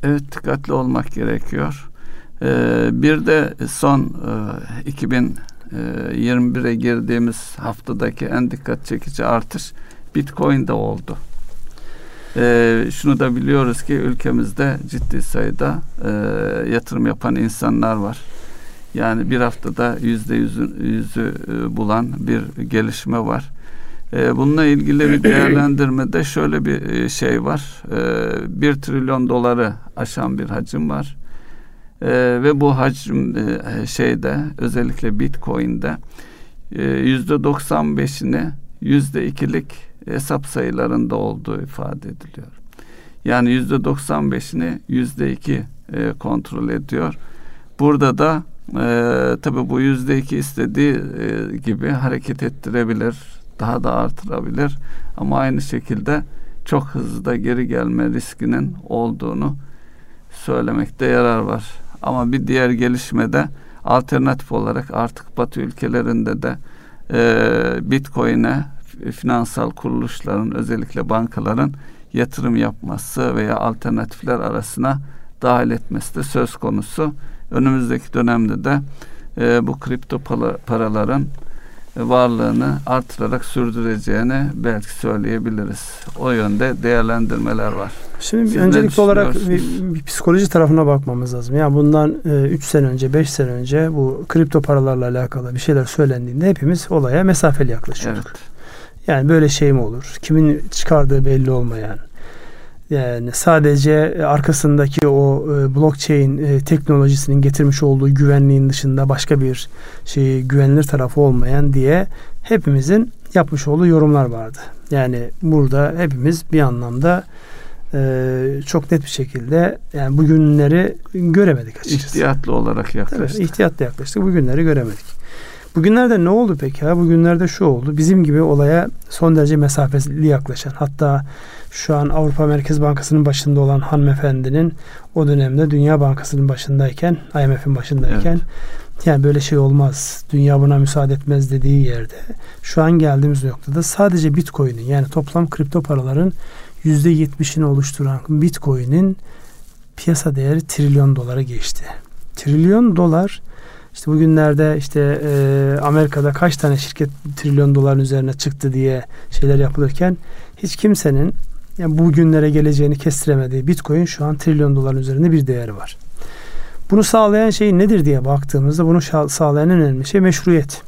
Evet dikkatli olmak gerekiyor. Ee, bir de son e, 2021'e girdiğimiz haftadaki en dikkat çekici artış Bitcoin'de oldu. Ee, şunu da biliyoruz ki ülkemizde ciddi sayıda e, yatırım yapan insanlar var. Yani bir haftada yüzde yüzü, e, bulan bir gelişme var. E, bununla ilgili bir değerlendirmede şöyle bir e, şey var. E, bir trilyon doları aşan bir hacim var. E, ve bu hacim e, şeyde özellikle Bitcoin'de e, yüzde 95'ini yüzde ikilik hesap sayılarında olduğu ifade ediliyor. Yani yüzde 95'ini yüzde iki e, kontrol ediyor. Burada da e, tabi bu yüzde iki istediği e, gibi hareket ettirebilir, daha da artırabilir. Ama aynı şekilde çok hızlı da geri gelme riskinin olduğunu söylemekte yarar var. Ama bir diğer gelişmede alternatif olarak artık Batı ülkelerinde de e, Bitcoin'e finansal kuruluşların özellikle bankaların yatırım yapması veya alternatifler arasına dahil etmesi de söz konusu. Önümüzdeki dönemde de e, bu kripto paraların varlığını artırarak sürdüreceğini belki söyleyebiliriz. O yönde değerlendirmeler var. Şimdi Siz öncelikli olarak bir, bir psikoloji tarafına bakmamız lazım. Yani bundan 3 e, sene önce, 5 sene önce bu kripto paralarla alakalı bir şeyler söylendiğinde hepimiz olaya mesafeli yaklaşıyorduk. Evet. Yani böyle şey mi olur? Kimin çıkardığı belli olmayan, yani sadece arkasındaki o e, blockchain e, teknolojisinin getirmiş olduğu güvenliğin dışında başka bir şey güvenilir tarafı olmayan diye hepimizin yapmış olduğu yorumlar vardı. Yani burada hepimiz bir anlamda e, çok net bir şekilde yani bugünleri göremedik açıkçası. İhtiyatlı olarak yaklaştık. Tabii, ihtiyatlı yaklaştık. Bugünleri göremedik. Bugünlerde ne oldu peki? Ha? Bugünlerde şu oldu. Bizim gibi olaya son derece mesafeli yaklaşan hatta şu an Avrupa Merkez Bankası'nın başında olan hanımefendinin o dönemde Dünya Bankası'nın başındayken, IMF'in başındayken evet. yani böyle şey olmaz. Dünya buna müsaade etmez dediği yerde şu an geldiğimiz noktada sadece Bitcoin'in yani toplam kripto paraların yüzde yetmişini oluşturan Bitcoin'in piyasa değeri trilyon dolara geçti. Trilyon dolar işte bugünlerde işte e, Amerika'da kaç tane şirket trilyon doların üzerine çıktı diye şeyler yapılırken hiç kimsenin yani bugünlere geleceğini kestiremediği Bitcoin şu an trilyon doların üzerinde bir değeri var. Bunu sağlayan şey nedir diye baktığımızda bunu sağlayan en önemli şey meşruiyet.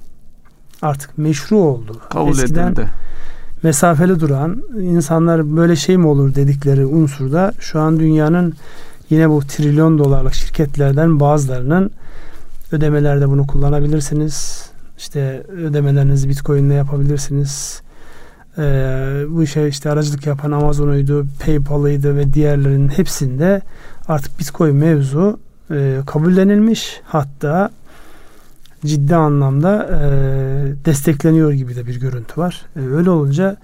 Artık meşru oldu. Kabul Eskiden edildi. mesafeli duran insanlar böyle şey mi olur dedikleri unsurda şu an dünyanın yine bu trilyon dolarlık şirketlerden bazılarının ödemelerde bunu kullanabilirsiniz. İşte ödemelerinizi Bitcoin'le yapabilirsiniz. Ee, bu işe işte aracılık yapan Amazon'uydu, PayPal'ıydı ve diğerlerinin hepsinde artık Bitcoin mevzu e, kabullenilmiş. Hatta ciddi anlamda e, destekleniyor gibi de bir görüntü var. E, öyle olunca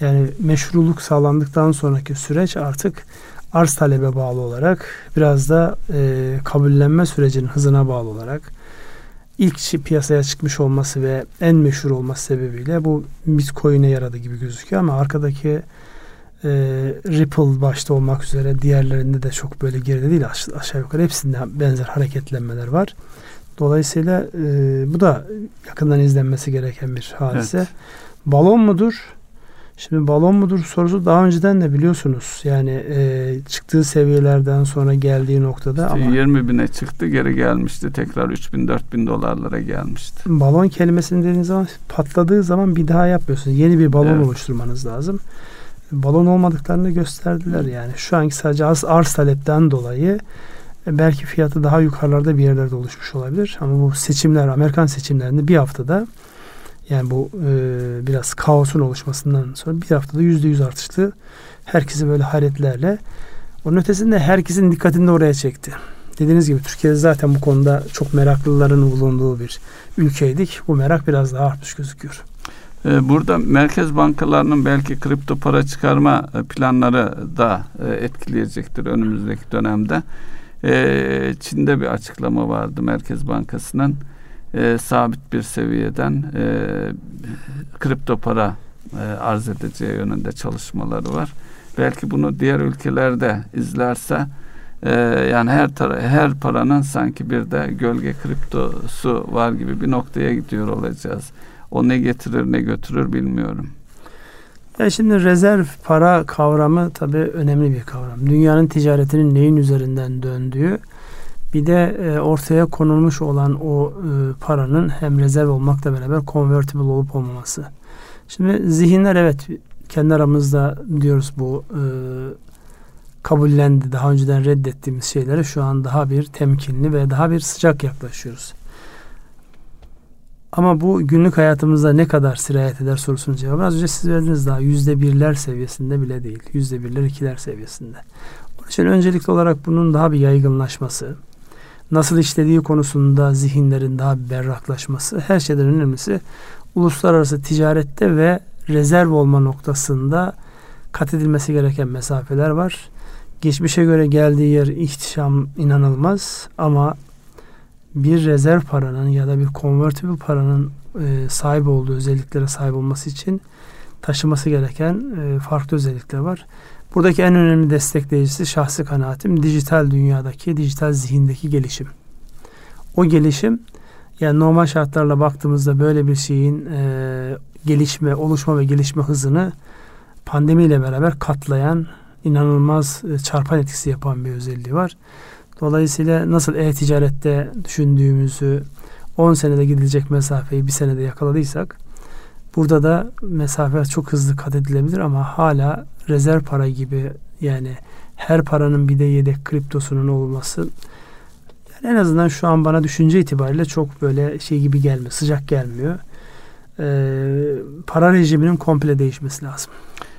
yani meşruluk sağlandıktan sonraki süreç artık arz talebe bağlı olarak biraz da e, kabullenme sürecinin hızına bağlı olarak ilk piyasaya çıkmış olması ve en meşhur olması sebebiyle bu Bitcoin'e yaradı gibi gözüküyor ama arkadaki e, Ripple başta olmak üzere diğerlerinde de çok böyle geride değil aşağı yukarı hepsinde benzer hareketlenmeler var. Dolayısıyla e, bu da yakından izlenmesi gereken bir hadise. Evet. Balon mudur? Şimdi balon mudur sorusu daha önceden de biliyorsunuz. Yani e, çıktığı seviyelerden sonra geldiği noktada işte ama 20 bine çıktı geri gelmişti. Tekrar 3 bin 4 bin dolarlara gelmişti. Balon kelimesini dediğiniz zaman patladığı zaman bir daha yapmıyorsunuz. Yeni bir balon evet. oluşturmanız lazım. Balon olmadıklarını gösterdiler yani. Şu anki sadece az arz talepten dolayı e, belki fiyatı daha yukarılarda bir yerlerde oluşmuş olabilir. Ama bu seçimler, Amerikan seçimlerinde bir haftada yani bu e, biraz kaosun oluşmasından sonra bir haftada yüzde yüz artıştı. Herkesi böyle hayretlerle. Onun ötesinde herkesin dikkatini de oraya çekti. Dediğiniz gibi Türkiye zaten bu konuda çok meraklıların bulunduğu bir ülkeydik. Bu merak biraz daha artmış gözüküyor. E, burada merkez bankalarının belki kripto para çıkarma e, planları da e, etkileyecektir önümüzdeki dönemde. Çin'de bir açıklama vardı Merkez Bankası'nın e, sabit bir seviyeden e, kripto para e, arz edeceği yönünde çalışmaları var. Belki bunu diğer ülkelerde izlerse e, yani her tara- her paranın sanki bir de gölge kriptosu var gibi bir noktaya gidiyor olacağız. O ne getirir ne götürür bilmiyorum. Ya şimdi rezerv para kavramı tabii önemli bir kavram. Dünyanın ticaretinin neyin üzerinden döndüğü bir de e, ortaya konulmuş olan o e, paranın hem rezerv olmakla beraber convertible olup olmaması. Şimdi zihinler evet kendi aramızda diyoruz bu e, kabullendi. Daha önceden reddettiğimiz şeylere şu an daha bir temkinli ve daha bir sıcak yaklaşıyoruz. Ama bu günlük hayatımızda ne kadar sirayet eder sorusunun cevabı az önce siz verdiniz daha yüzde birler seviyesinde bile değil. Yüzde birler ikiler seviyesinde. Onun için öncelikli olarak bunun daha bir yaygınlaşması, nasıl işlediği konusunda zihinlerin daha berraklaşması her şeyden önemlisi uluslararası ticarette ve rezerv olma noktasında kat edilmesi gereken mesafeler var. Geçmişe göre geldiği yer ihtişam inanılmaz ama bir rezerv paranın ya da bir convertible paranın e, sahip olduğu özelliklere sahip olması için taşıması gereken e, farklı özellikler var. Buradaki en önemli destekleyicisi şahsi kanaatim dijital dünyadaki, dijital zihindeki gelişim. O gelişim yani normal şartlarla baktığımızda böyle bir şeyin e, gelişme, oluşma ve gelişme hızını pandemiyle beraber katlayan, inanılmaz e, çarpan etkisi yapan bir özelliği var. Dolayısıyla nasıl e-ticarette düşündüğümüzü 10 senede gidilecek mesafeyi bir senede yakaladıysak burada da mesafe çok hızlı kat edilebilir ama hala rezerv para gibi yani her paranın bir de yedek kriptosunun olması yani en azından şu an bana düşünce itibariyle çok böyle şey gibi gelmiyor, sıcak gelmiyor. Ee, para rejiminin komple değişmesi lazım.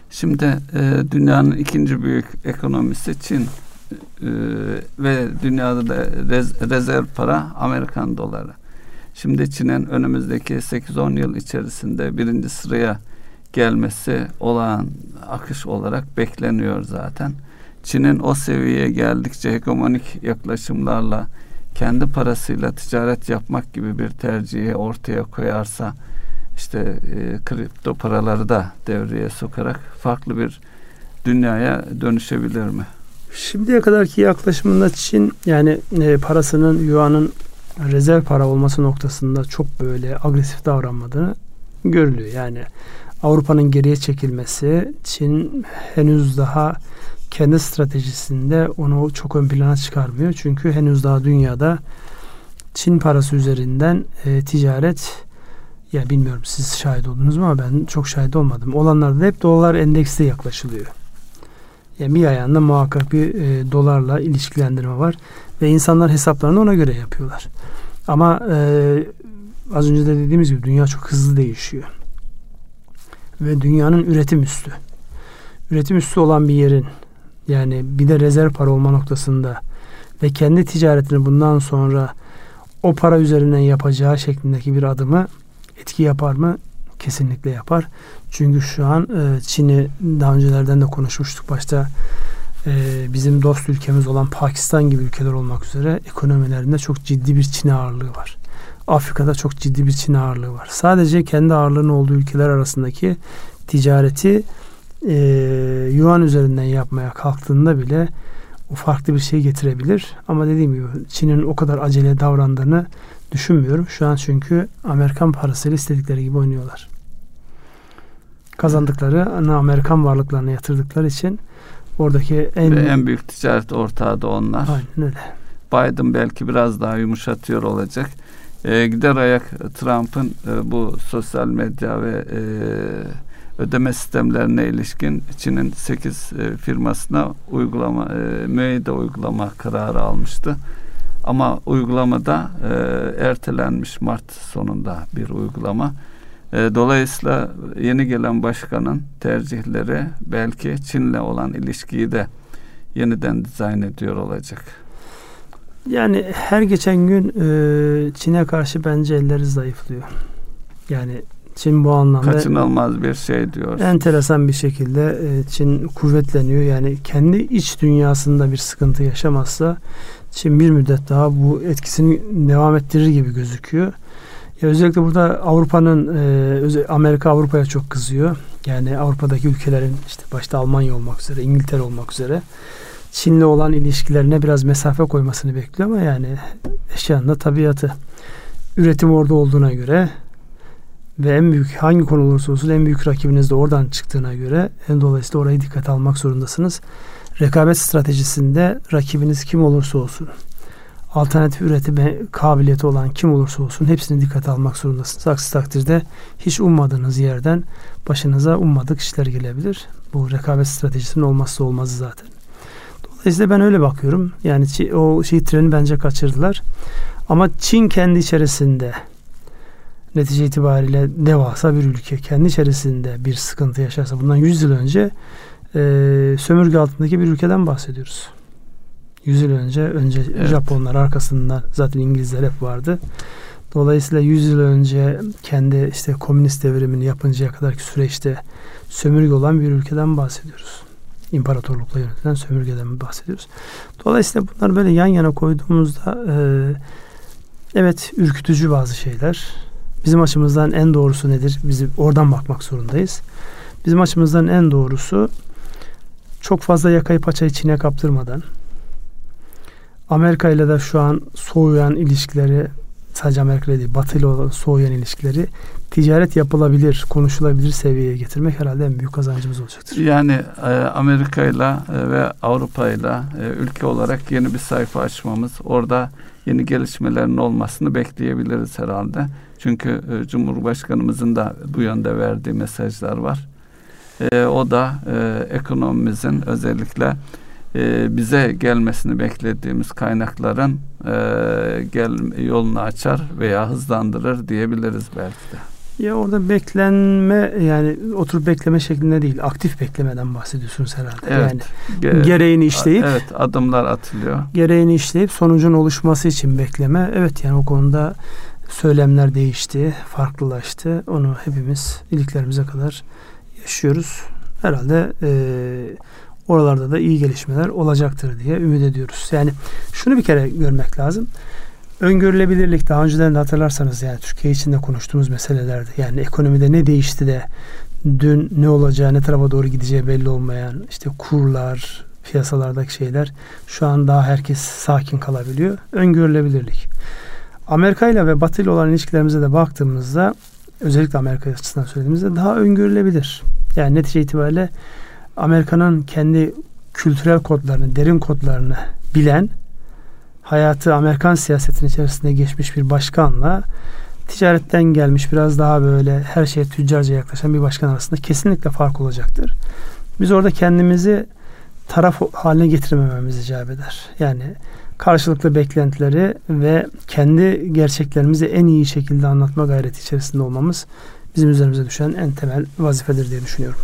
Şimdi e, dünyanın ikinci büyük ekonomisi Çin e, ve dünyada da rez, rezerv para Amerikan doları. Şimdi Çin'in önümüzdeki 8-10 yıl içerisinde birinci sıraya gelmesi olağan akış olarak bekleniyor zaten. Çin'in o seviyeye geldikçe hegemonik yaklaşımlarla kendi parasıyla ticaret yapmak gibi bir tercihi ortaya koyarsa işte e, kripto paraları da devreye sokarak farklı bir dünyaya dönüşebilir mi? Şimdiye kadarki yaklaşımında Çin yani e, parasının yuanın rezerv para olması noktasında çok böyle agresif davranmadığını görülüyor. Yani Avrupa'nın geriye çekilmesi, Çin henüz daha kendi stratejisinde onu çok ön plana çıkarmıyor. Çünkü henüz daha dünyada Çin parası üzerinden e, ticaret ya bilmiyorum siz şahit oldunuz mu ama ben çok şahit olmadım. Olanlarda hep dolar endeksli yaklaşılıyor. Yani bir ayağında muhakkak bir e, dolarla ilişkilendirme var ve insanlar hesaplarını ona göre yapıyorlar. Ama e, az önce de dediğimiz gibi dünya çok hızlı değişiyor. Ve dünyanın üretim üstü. Üretim üstü olan bir yerin yani bir de rezerv para olma noktasında ve kendi ticaretini bundan sonra o para üzerinden yapacağı şeklindeki bir adımı etki yapar mı? Kesinlikle yapar. Çünkü şu an e, Çin'i daha öncelerden de konuşmuştuk. Başta e, bizim dost ülkemiz olan Pakistan gibi ülkeler olmak üzere ekonomilerinde çok ciddi bir Çin ağırlığı var. Afrika'da çok ciddi bir Çin ağırlığı var. Sadece kendi ağırlığının olduğu ülkeler arasındaki ticareti e, yuan üzerinden yapmaya kalktığında bile o farklı bir şey getirebilir. Ama dediğim gibi Çin'in o kadar acele davrandığını düşünmüyorum. Şu an çünkü Amerikan parasıyla istedikleri gibi oynuyorlar. Kazandıkları ana Amerikan varlıklarına yatırdıkları için oradaki en... Ve en büyük ticaret ortağı da onlar. Aynen öyle. Biden belki biraz daha yumuşatıyor olacak. E, gider ayak Trump'ın e, bu sosyal medya ve e, ödeme sistemlerine ilişkin Çin'in 8 e, firmasına uygulama e, müeyyide uygulama kararı almıştı. Ama uygulamada e, ertelenmiş Mart sonunda bir uygulama. E, dolayısıyla yeni gelen başkanın tercihleri belki Çin'le olan ilişkiyi de yeniden dizayn ediyor olacak. Yani her geçen gün e, Çin'e karşı bence elleri zayıflıyor. Yani Çin bu anlamda kaçınılmaz bir şey diyor. Enteresan bir şekilde e, Çin kuvvetleniyor. Yani kendi iç dünyasında bir sıkıntı yaşamazsa Çin bir müddet daha bu etkisini devam ettirir gibi gözüküyor. Ya özellikle burada Avrupa'nın e, Amerika Avrupa'ya çok kızıyor. Yani Avrupa'daki ülkelerin işte başta Almanya olmak üzere, İngiltere olmak üzere Çin'le olan ilişkilerine biraz mesafe koymasını bekliyor ama yani eşyanın da tabiatı. Üretim orada olduğuna göre ve en büyük hangi konu olursa olsun en büyük rakibiniz de oradan çıktığına göre en dolayısıyla orayı dikkat almak zorundasınız. Rekabet stratejisinde rakibiniz kim olursa olsun alternatif üretime kabiliyeti olan kim olursa olsun hepsini dikkate almak zorundasınız. Aksi takdirde hiç ummadığınız yerden başınıza ummadık işler gelebilir. Bu rekabet stratejisinin olmazsa olmazı zaten. Dolayısıyla ben öyle bakıyorum. Yani o şey treni bence kaçırdılar. Ama Çin kendi içerisinde netice itibariyle devasa bir ülke kendi içerisinde bir sıkıntı yaşarsa bundan 100 yıl önce e, sömürge altındaki bir ülkeden bahsediyoruz. 100 yıl önce önce evet. Japonlar arkasından zaten İngilizler hep vardı. Dolayısıyla 100 yıl önce kendi işte komünist devrimini yapıncaya kadarki süreçte sömürge olan bir ülkeden bahsediyoruz. İmparatorlukla yönetilen sömürgeden bahsediyoruz. Dolayısıyla bunlar böyle yan yana koyduğumuzda e, evet ürkütücü bazı şeyler. Bizim açımızdan en doğrusu nedir? Bizi oradan bakmak zorundayız. Bizim açımızdan en doğrusu çok fazla yakayı paçayı Çin'e kaptırmadan Amerika ile de şu an soğuyan ilişkileri sadece Amerika ile değil Batı ile olan soğuyan ilişkileri ticaret yapılabilir, konuşulabilir seviyeye getirmek herhalde en büyük kazancımız olacaktır. Yani e, Amerika ile ve Avrupa ile ülke olarak yeni bir sayfa açmamız, orada yeni gelişmelerin olmasını bekleyebiliriz herhalde. Çünkü e, Cumhurbaşkanımızın da bu yönde verdiği mesajlar var. E, o da e, ekonomimizin özellikle bize gelmesini beklediğimiz kaynakların e, gel yolunu açar veya hızlandırır diyebiliriz belki de. Ya orada beklenme yani oturup bekleme şeklinde değil aktif beklemeden bahsediyorsunuz herhalde. Evet. Yani Ge- gereğini işleyip evet adımlar atılıyor. Gereğini işleyip sonucun oluşması için bekleme. Evet yani o konuda söylemler değişti, farklılaştı. Onu hepimiz iliklerimize kadar yaşıyoruz. Herhalde e, oralarda da iyi gelişmeler olacaktır diye ümit ediyoruz. Yani şunu bir kere görmek lazım. Öngörülebilirlik daha önceden de hatırlarsanız yani Türkiye içinde konuştuğumuz meselelerdi. Yani ekonomide ne değişti de dün ne olacağı, ne tarafa doğru gideceği belli olmayan işte kurlar, piyasalardaki şeyler şu an daha herkes sakin kalabiliyor. Öngörülebilirlik. Amerika ile ve Batı ile olan ilişkilerimize de baktığımızda özellikle Amerika açısından söylediğimizde daha öngörülebilir. Yani netice itibariyle Amerika'nın kendi kültürel kodlarını, derin kodlarını bilen, hayatı Amerikan siyasetinin içerisinde geçmiş bir başkanla ticaretten gelmiş biraz daha böyle her şeye tüccarca yaklaşan bir başkan arasında kesinlikle fark olacaktır. Biz orada kendimizi taraf haline getirmememiz icap eder. Yani karşılıklı beklentileri ve kendi gerçeklerimizi en iyi şekilde anlatma gayreti içerisinde olmamız bizim üzerimize düşen en temel vazifedir diye düşünüyorum.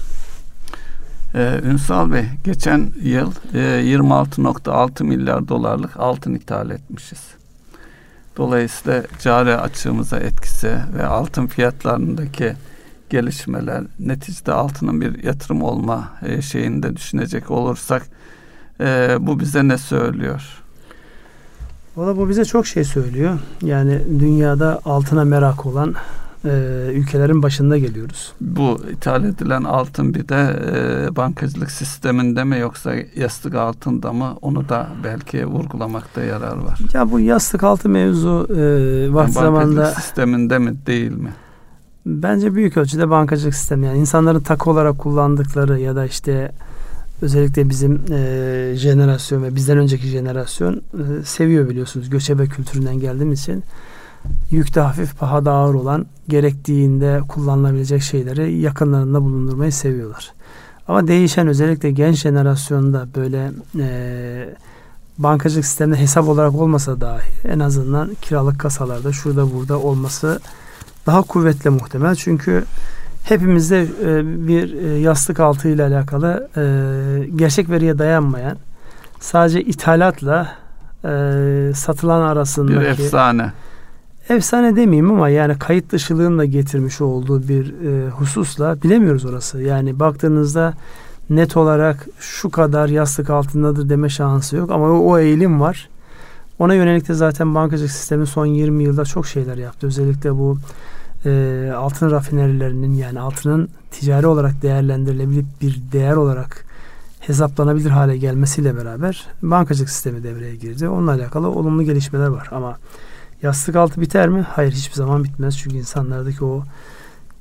Ee, Ünsal Bey, geçen yıl e, 26.6 milyar dolarlık altın ithal etmişiz. Dolayısıyla cari açığımıza etkisi ve altın fiyatlarındaki gelişmeler neticede altının bir yatırım olma e, şeyini de düşünecek olursak e, bu bize ne söylüyor? Valla bu bize çok şey söylüyor. Yani dünyada altına merak olan e, ülkelerin başında geliyoruz. Bu ithal edilen altın bir de e, bankacılık sisteminde mi yoksa yastık altında mı onu da belki vurgulamakta yarar var. Ya bu yastık altı mevzu e, vakti yani zamanda sisteminde mi değil mi? Bence büyük ölçüde bankacılık sistemi yani insanların takı olarak kullandıkları ya da işte özellikle bizim e, jenerasyon ve bizden önceki jenerasyon e, seviyor biliyorsunuz göçebe kültüründen geldiğimiz için yük de hafif paha da ağır olan gerektiğinde kullanılabilecek şeyleri yakınlarında bulundurmayı seviyorlar. Ama değişen özellikle genç jenerasyonda böyle e, bankacılık sisteminde hesap olarak olmasa dahi en azından kiralık kasalarda şurada burada olması daha kuvvetli muhtemel. Çünkü hepimizde e, bir e, yastık altı ile alakalı e, gerçek veriye dayanmayan sadece ithalatla e, satılan arasındaki bir efsane. Efsane demeyeyim ama yani kayıt dışılığın da getirmiş olduğu bir e, hususla bilemiyoruz orası. Yani baktığınızda net olarak şu kadar yastık altındadır deme şansı yok ama o, o eğilim var. Ona yönelik de zaten bankacılık sistemi son 20 yılda çok şeyler yaptı. Özellikle bu e, altın rafinerilerinin yani altının ticari olarak değerlendirilebilir bir değer olarak hesaplanabilir hale gelmesiyle beraber bankacılık sistemi devreye girdi. Onunla alakalı olumlu gelişmeler var ama yastık altı biter mi? Hayır hiçbir zaman bitmez. Çünkü insanlardaki o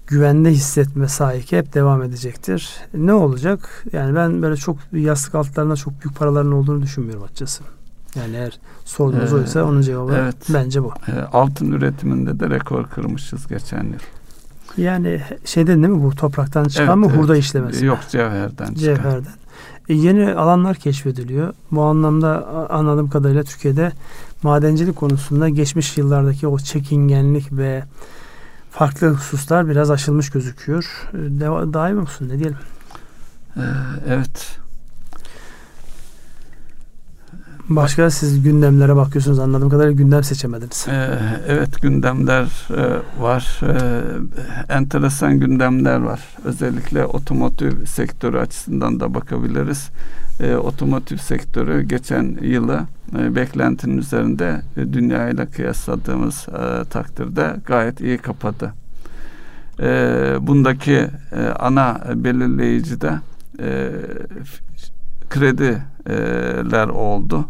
güvende hissetme sahiki hep devam edecektir. Ne olacak? Yani ben böyle çok yastık altlarında çok büyük paraların olduğunu düşünmüyorum açıkçası. Yani eğer sorduğunuz ee, oysa onun cevabı evet, bence bu. E, altın üretiminde de rekor kırmışız geçen yıl. Yani şeyden değil mi bu topraktan çıkan evet, mı evet. hurda işlemesi? Yok cevherden çıkan. Cevherden. E, yeni alanlar keşfediliyor. Bu anlamda anladığım kadarıyla Türkiye'de madencilik konusunda geçmiş yıllardaki o çekingenlik ve farklı hususlar biraz aşılmış gözüküyor. E, Deva, daim olsun ne diyelim? Ee, evet. Başka siz gündemlere bakıyorsunuz anladığım kadarıyla gündem seçemediniz. Ee, evet gündemler e, var. E, enteresan gündemler var. Özellikle otomotiv sektörü açısından da bakabiliriz. E, otomotiv sektörü geçen yılı e, beklentinin üzerinde e, dünya ile kıyasladığımız e, takdirde gayet iyi kapadı. E, bundaki e, ana belirleyici de e, krediler oldu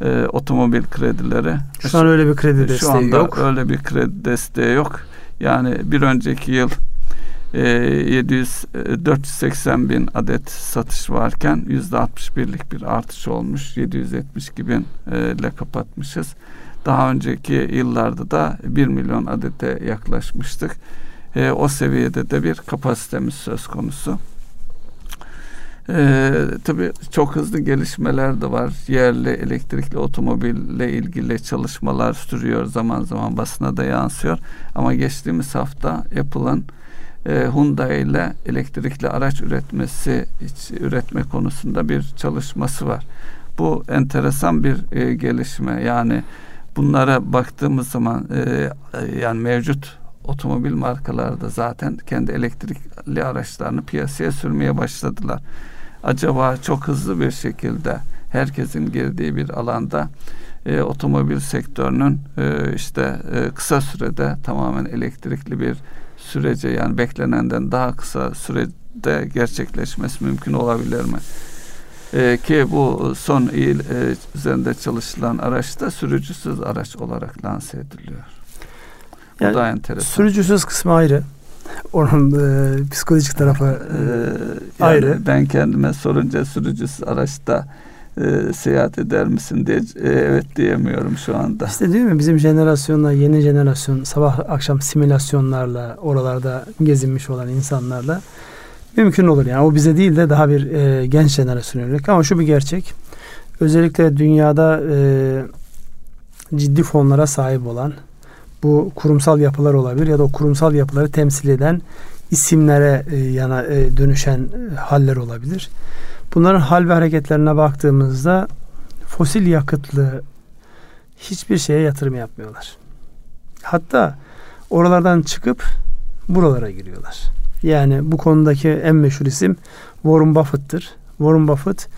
e, otomobil kredileri. Şu an öyle bir kredi desteği Şu anda yok. öyle bir kredi desteği yok. Yani bir önceki yıl e, 700 e, 480 bin adet satış varken yüzde 61'lik bir artış olmuş. 772 bin e, ile kapatmışız. Daha önceki yıllarda da 1 milyon adete yaklaşmıştık. E, o seviyede de bir kapasitemiz söz konusu. Ee, tabii çok hızlı gelişmeler de var. Yerli elektrikli otomobille ilgili çalışmalar sürüyor. Zaman zaman basına da yansıyor. Ama geçtiğimiz hafta Apple'ın e, Hyundai ile elektrikli araç üretmesi üretme konusunda bir çalışması var. Bu enteresan bir e, gelişme. Yani bunlara baktığımız zaman e, yani mevcut otomobil markaları da zaten kendi elektrikli araçlarını piyasaya sürmeye başladılar acaba çok hızlı bir şekilde herkesin girdiği bir alanda e, otomobil sektörünün e, işte e, kısa sürede tamamen elektrikli bir sürece yani beklenenden daha kısa sürede gerçekleşmesi mümkün olabilir mi? E, ki bu son il e, üzerinde çalışılan araçta sürücüsüz araç olarak lanse ediliyor. Yani, bu da enteresan. Sürücüsüz kısmı ayrı onun e, psikolojik tarafı e, yani ayrı. Ben kendime sorunca sürücüsüz araçta e, seyahat eder misin diye e, evet diyemiyorum şu anda. İşte değil mi bizim jenerasyonla yeni jenerasyon sabah akşam simülasyonlarla oralarda gezinmiş olan insanlarla mümkün olur yani o bize değil de daha bir e, genç jenerasyon yönelik ama şu bir gerçek özellikle dünyada e, ciddi fonlara sahip olan bu kurumsal yapılar olabilir ya da o kurumsal yapıları temsil eden isimlere e, yana e, dönüşen e, haller olabilir. Bunların hal ve hareketlerine baktığımızda fosil yakıtlı hiçbir şeye yatırım yapmıyorlar. Hatta oralardan çıkıp buralara giriyorlar. Yani bu konudaki en meşhur isim Warren Buffett'tır. Warren Buffett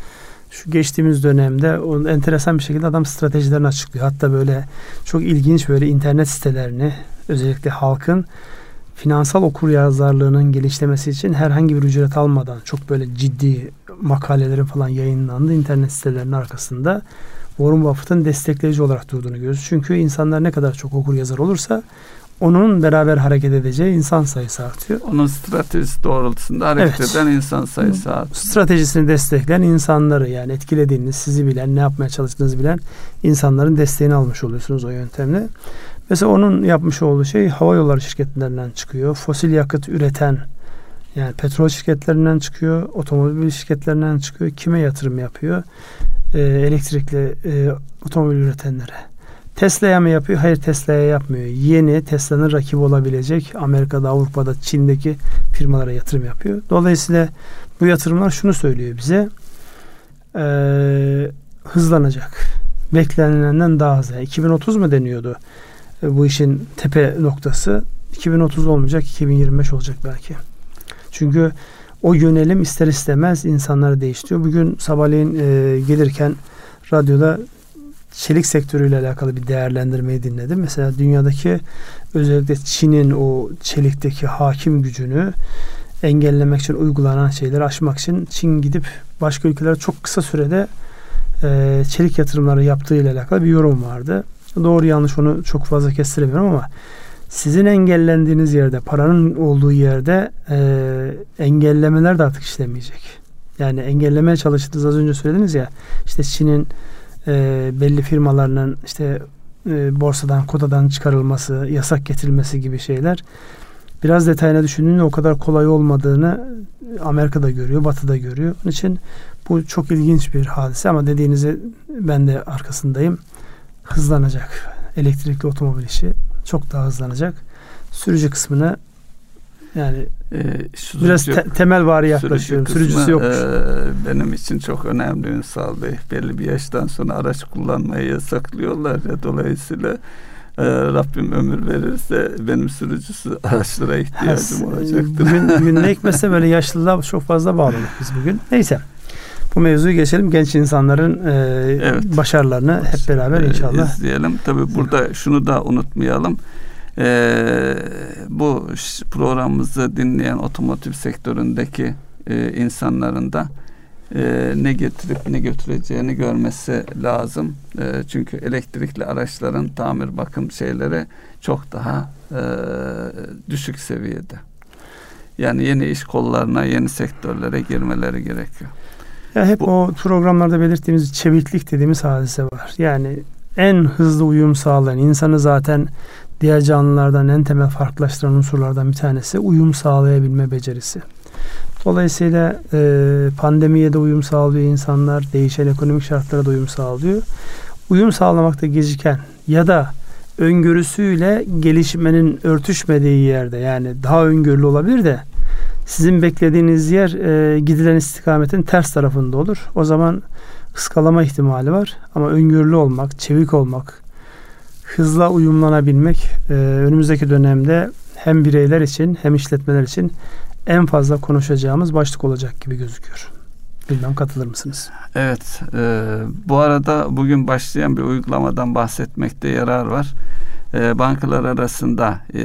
şu geçtiğimiz dönemde o enteresan bir şekilde adam stratejilerini açıklıyor. Hatta böyle çok ilginç böyle internet sitelerini özellikle halkın finansal okur yazarlığının gelişlemesi için herhangi bir ücret almadan çok böyle ciddi makalelerin falan yayınlandı internet sitelerinin arkasında Warren Buffett'ın destekleyici olarak durduğunu görüyoruz. Çünkü insanlar ne kadar çok okur yazar olursa onun beraber hareket edeceği insan sayısı artıyor. Onun stratejisi doğrultusunda hareket evet. eden insan sayısı artıyor. Stratejisini destekleyen insanları yani etkilediğiniz, sizi bilen, ne yapmaya çalıştığınızı bilen insanların desteğini almış oluyorsunuz o yöntemle. Mesela onun yapmış olduğu şey hava yolları şirketlerinden çıkıyor. Fosil yakıt üreten yani petrol şirketlerinden çıkıyor, otomobil şirketlerinden çıkıyor. Kime yatırım yapıyor? Ee, elektrikli e, otomobil üretenlere. Tesla'ya mı yapıyor? Hayır Tesla'ya yapmıyor. Yeni Tesla'nın rakibi olabilecek Amerika'da, Avrupa'da, Çin'deki firmalara yatırım yapıyor. Dolayısıyla bu yatırımlar şunu söylüyor bize. Ee, hızlanacak. Beklenilenden daha hızlı. 2030 mu deniyordu? Ee, bu işin tepe noktası. 2030 olmayacak, 2025 olacak belki. Çünkü o yönelim ister istemez insanları değiştiriyor. Bugün sabahleyin e, gelirken radyoda çelik sektörüyle alakalı bir değerlendirmeyi dinledim. Mesela dünyadaki özellikle Çin'in o çelikteki hakim gücünü engellemek için uygulanan şeyleri aşmak için Çin gidip başka ülkelere çok kısa sürede e, çelik yatırımları yaptığı ile alakalı bir yorum vardı. Doğru yanlış onu çok fazla kestiremiyorum ama sizin engellendiğiniz yerde, paranın olduğu yerde e, engellemeler de artık işlemeyecek. Yani engellemeye çalıştınız az önce söylediniz ya işte Çin'in e, belli firmalarının işte e, borsadan, kotadan çıkarılması, yasak getirilmesi gibi şeyler biraz detayına düşündüğünde o kadar kolay olmadığını Amerika'da görüyor, Batı'da görüyor. Onun için bu çok ilginç bir hadise ama dediğinizi ben de arkasındayım. Hızlanacak. Elektrikli otomobil işi çok daha hızlanacak. Sürücü kısmını yani ee, biraz te, temel vari yaklaşıyorum. Sürücü Sürücüsü yok. E, benim için çok önemli Ünsal Bey. Belli bir yaştan sonra araç kullanmayı yasaklıyorlar ya dolayısıyla e, Rabbim ömür verirse benim sürücüsü araçlara ihtiyacım olacaktır. Bugün, bugün ne hikmetse böyle yaşlılığa çok fazla bağladık biz bugün. Neyse. Bu mevzuyu geçelim. Genç insanların e, evet. başarılarını hep beraber inşallah izleyelim. Tabii burada şunu da unutmayalım. Ee, bu programımızı dinleyen otomotiv sektöründeki e, insanların da e, ne getirip ne götüreceğini görmesi lazım. E, çünkü elektrikli araçların tamir bakım şeyleri çok daha e, düşük seviyede. Yani yeni iş kollarına, yeni sektörlere girmeleri gerekiyor. Ya hep Bu, o programlarda belirttiğimiz çeviklik dediğimiz hadise var. Yani en hızlı uyum sağlayan insanı zaten diğer canlılardan en temel farklılaştıran unsurlardan bir tanesi uyum sağlayabilme becerisi. Dolayısıyla e, pandemiye de uyum sağlıyor insanlar, değişen ekonomik şartlara da uyum sağlıyor. Uyum sağlamakta geciken ya da öngörüsüyle gelişmenin örtüşmediği yerde yani daha öngörülü olabilir de sizin beklediğiniz yer e, gidilen istikametin ters tarafında olur. O zaman ıskalama ihtimali var ama öngörülü olmak, çevik olmak, hızla uyumlanabilmek e, önümüzdeki dönemde hem bireyler için hem işletmeler için en fazla konuşacağımız başlık olacak gibi gözüküyor. Bilmem katılır mısınız? Evet. E, bu arada bugün başlayan bir uygulamadan bahsetmekte yarar var. E, bankalar arasında e,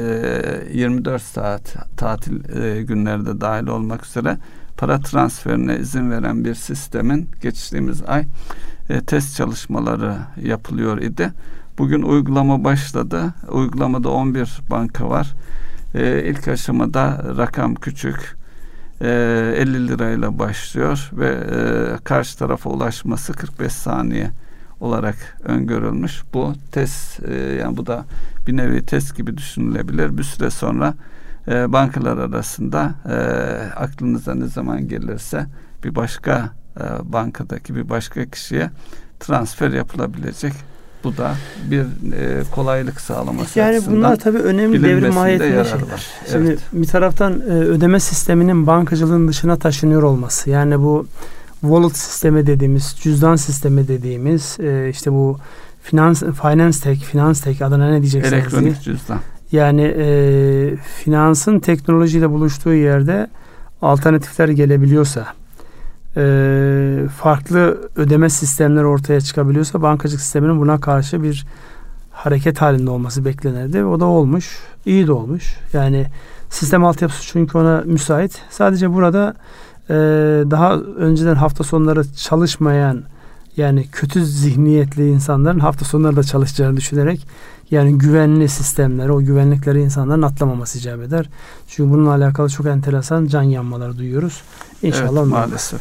24 saat tatil e, günleri dahil olmak üzere para transferine izin veren bir sistemin geçtiğimiz ay e, test çalışmaları yapılıyor idi. Bugün uygulama başladı. Uygulamada 11 banka var. Ee, ilk aşamada rakam küçük. Ee, 50 lirayla başlıyor ve e, karşı tarafa ulaşması 45 saniye olarak öngörülmüş. Bu test e, yani bu da bir nevi test gibi düşünülebilir. Bir süre sonra e, bankalar arasında e, aklınıza ne zaman gelirse bir başka e, bankadaki bir başka kişiye transfer yapılabilecek bu da bir e, kolaylık sağlaması yani açısından. Yani bunlar tabii önemli devrim mahiyetinde şeyler. Var. Şimdi evet. bir taraftan e, ödeme sisteminin bankacılığın dışına taşınıyor olması. Yani bu wallet sistemi dediğimiz, cüzdan sistemi dediğimiz e, işte bu finans finance tech, finans tech adına ne diyeceksiniz? Elektronik diye. cüzdan. Yani e, finansın teknolojiyle buluştuğu yerde alternatifler gelebiliyorsa e, farklı ödeme sistemleri ortaya çıkabiliyorsa bankacılık sisteminin buna karşı bir hareket halinde olması beklenirdi. O da olmuş. İyi de olmuş. Yani sistem altyapısı çünkü ona müsait. Sadece burada e, daha önceden hafta sonları çalışmayan yani kötü zihniyetli insanların hafta sonları da çalışacağını düşünerek yani güvenli sistemleri, o güvenlikleri insanların atlamaması icap eder. Çünkü bununla alakalı çok enteresan can yanmaları duyuyoruz. İnşallah evet, maalesef.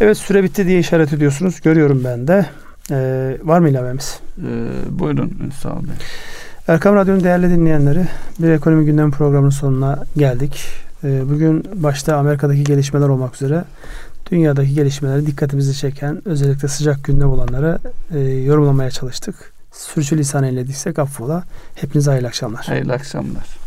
Evet süre bitti diye işaret ediyorsunuz. Görüyorum ben de. Ee, var mı ilavemiz? Ee, buyurun Ünsal Bey. Erkam Radyo'nun değerli dinleyenleri bir ekonomi gündem programının sonuna geldik. Ee, bugün başta Amerika'daki gelişmeler olmak üzere dünyadaki gelişmeleri dikkatimizi çeken özellikle sıcak gündem olanları e, yorumlamaya çalıştık. Sürçülisan eylediysek affola. Hepinize hayırlı akşamlar. Hayırlı akşamlar.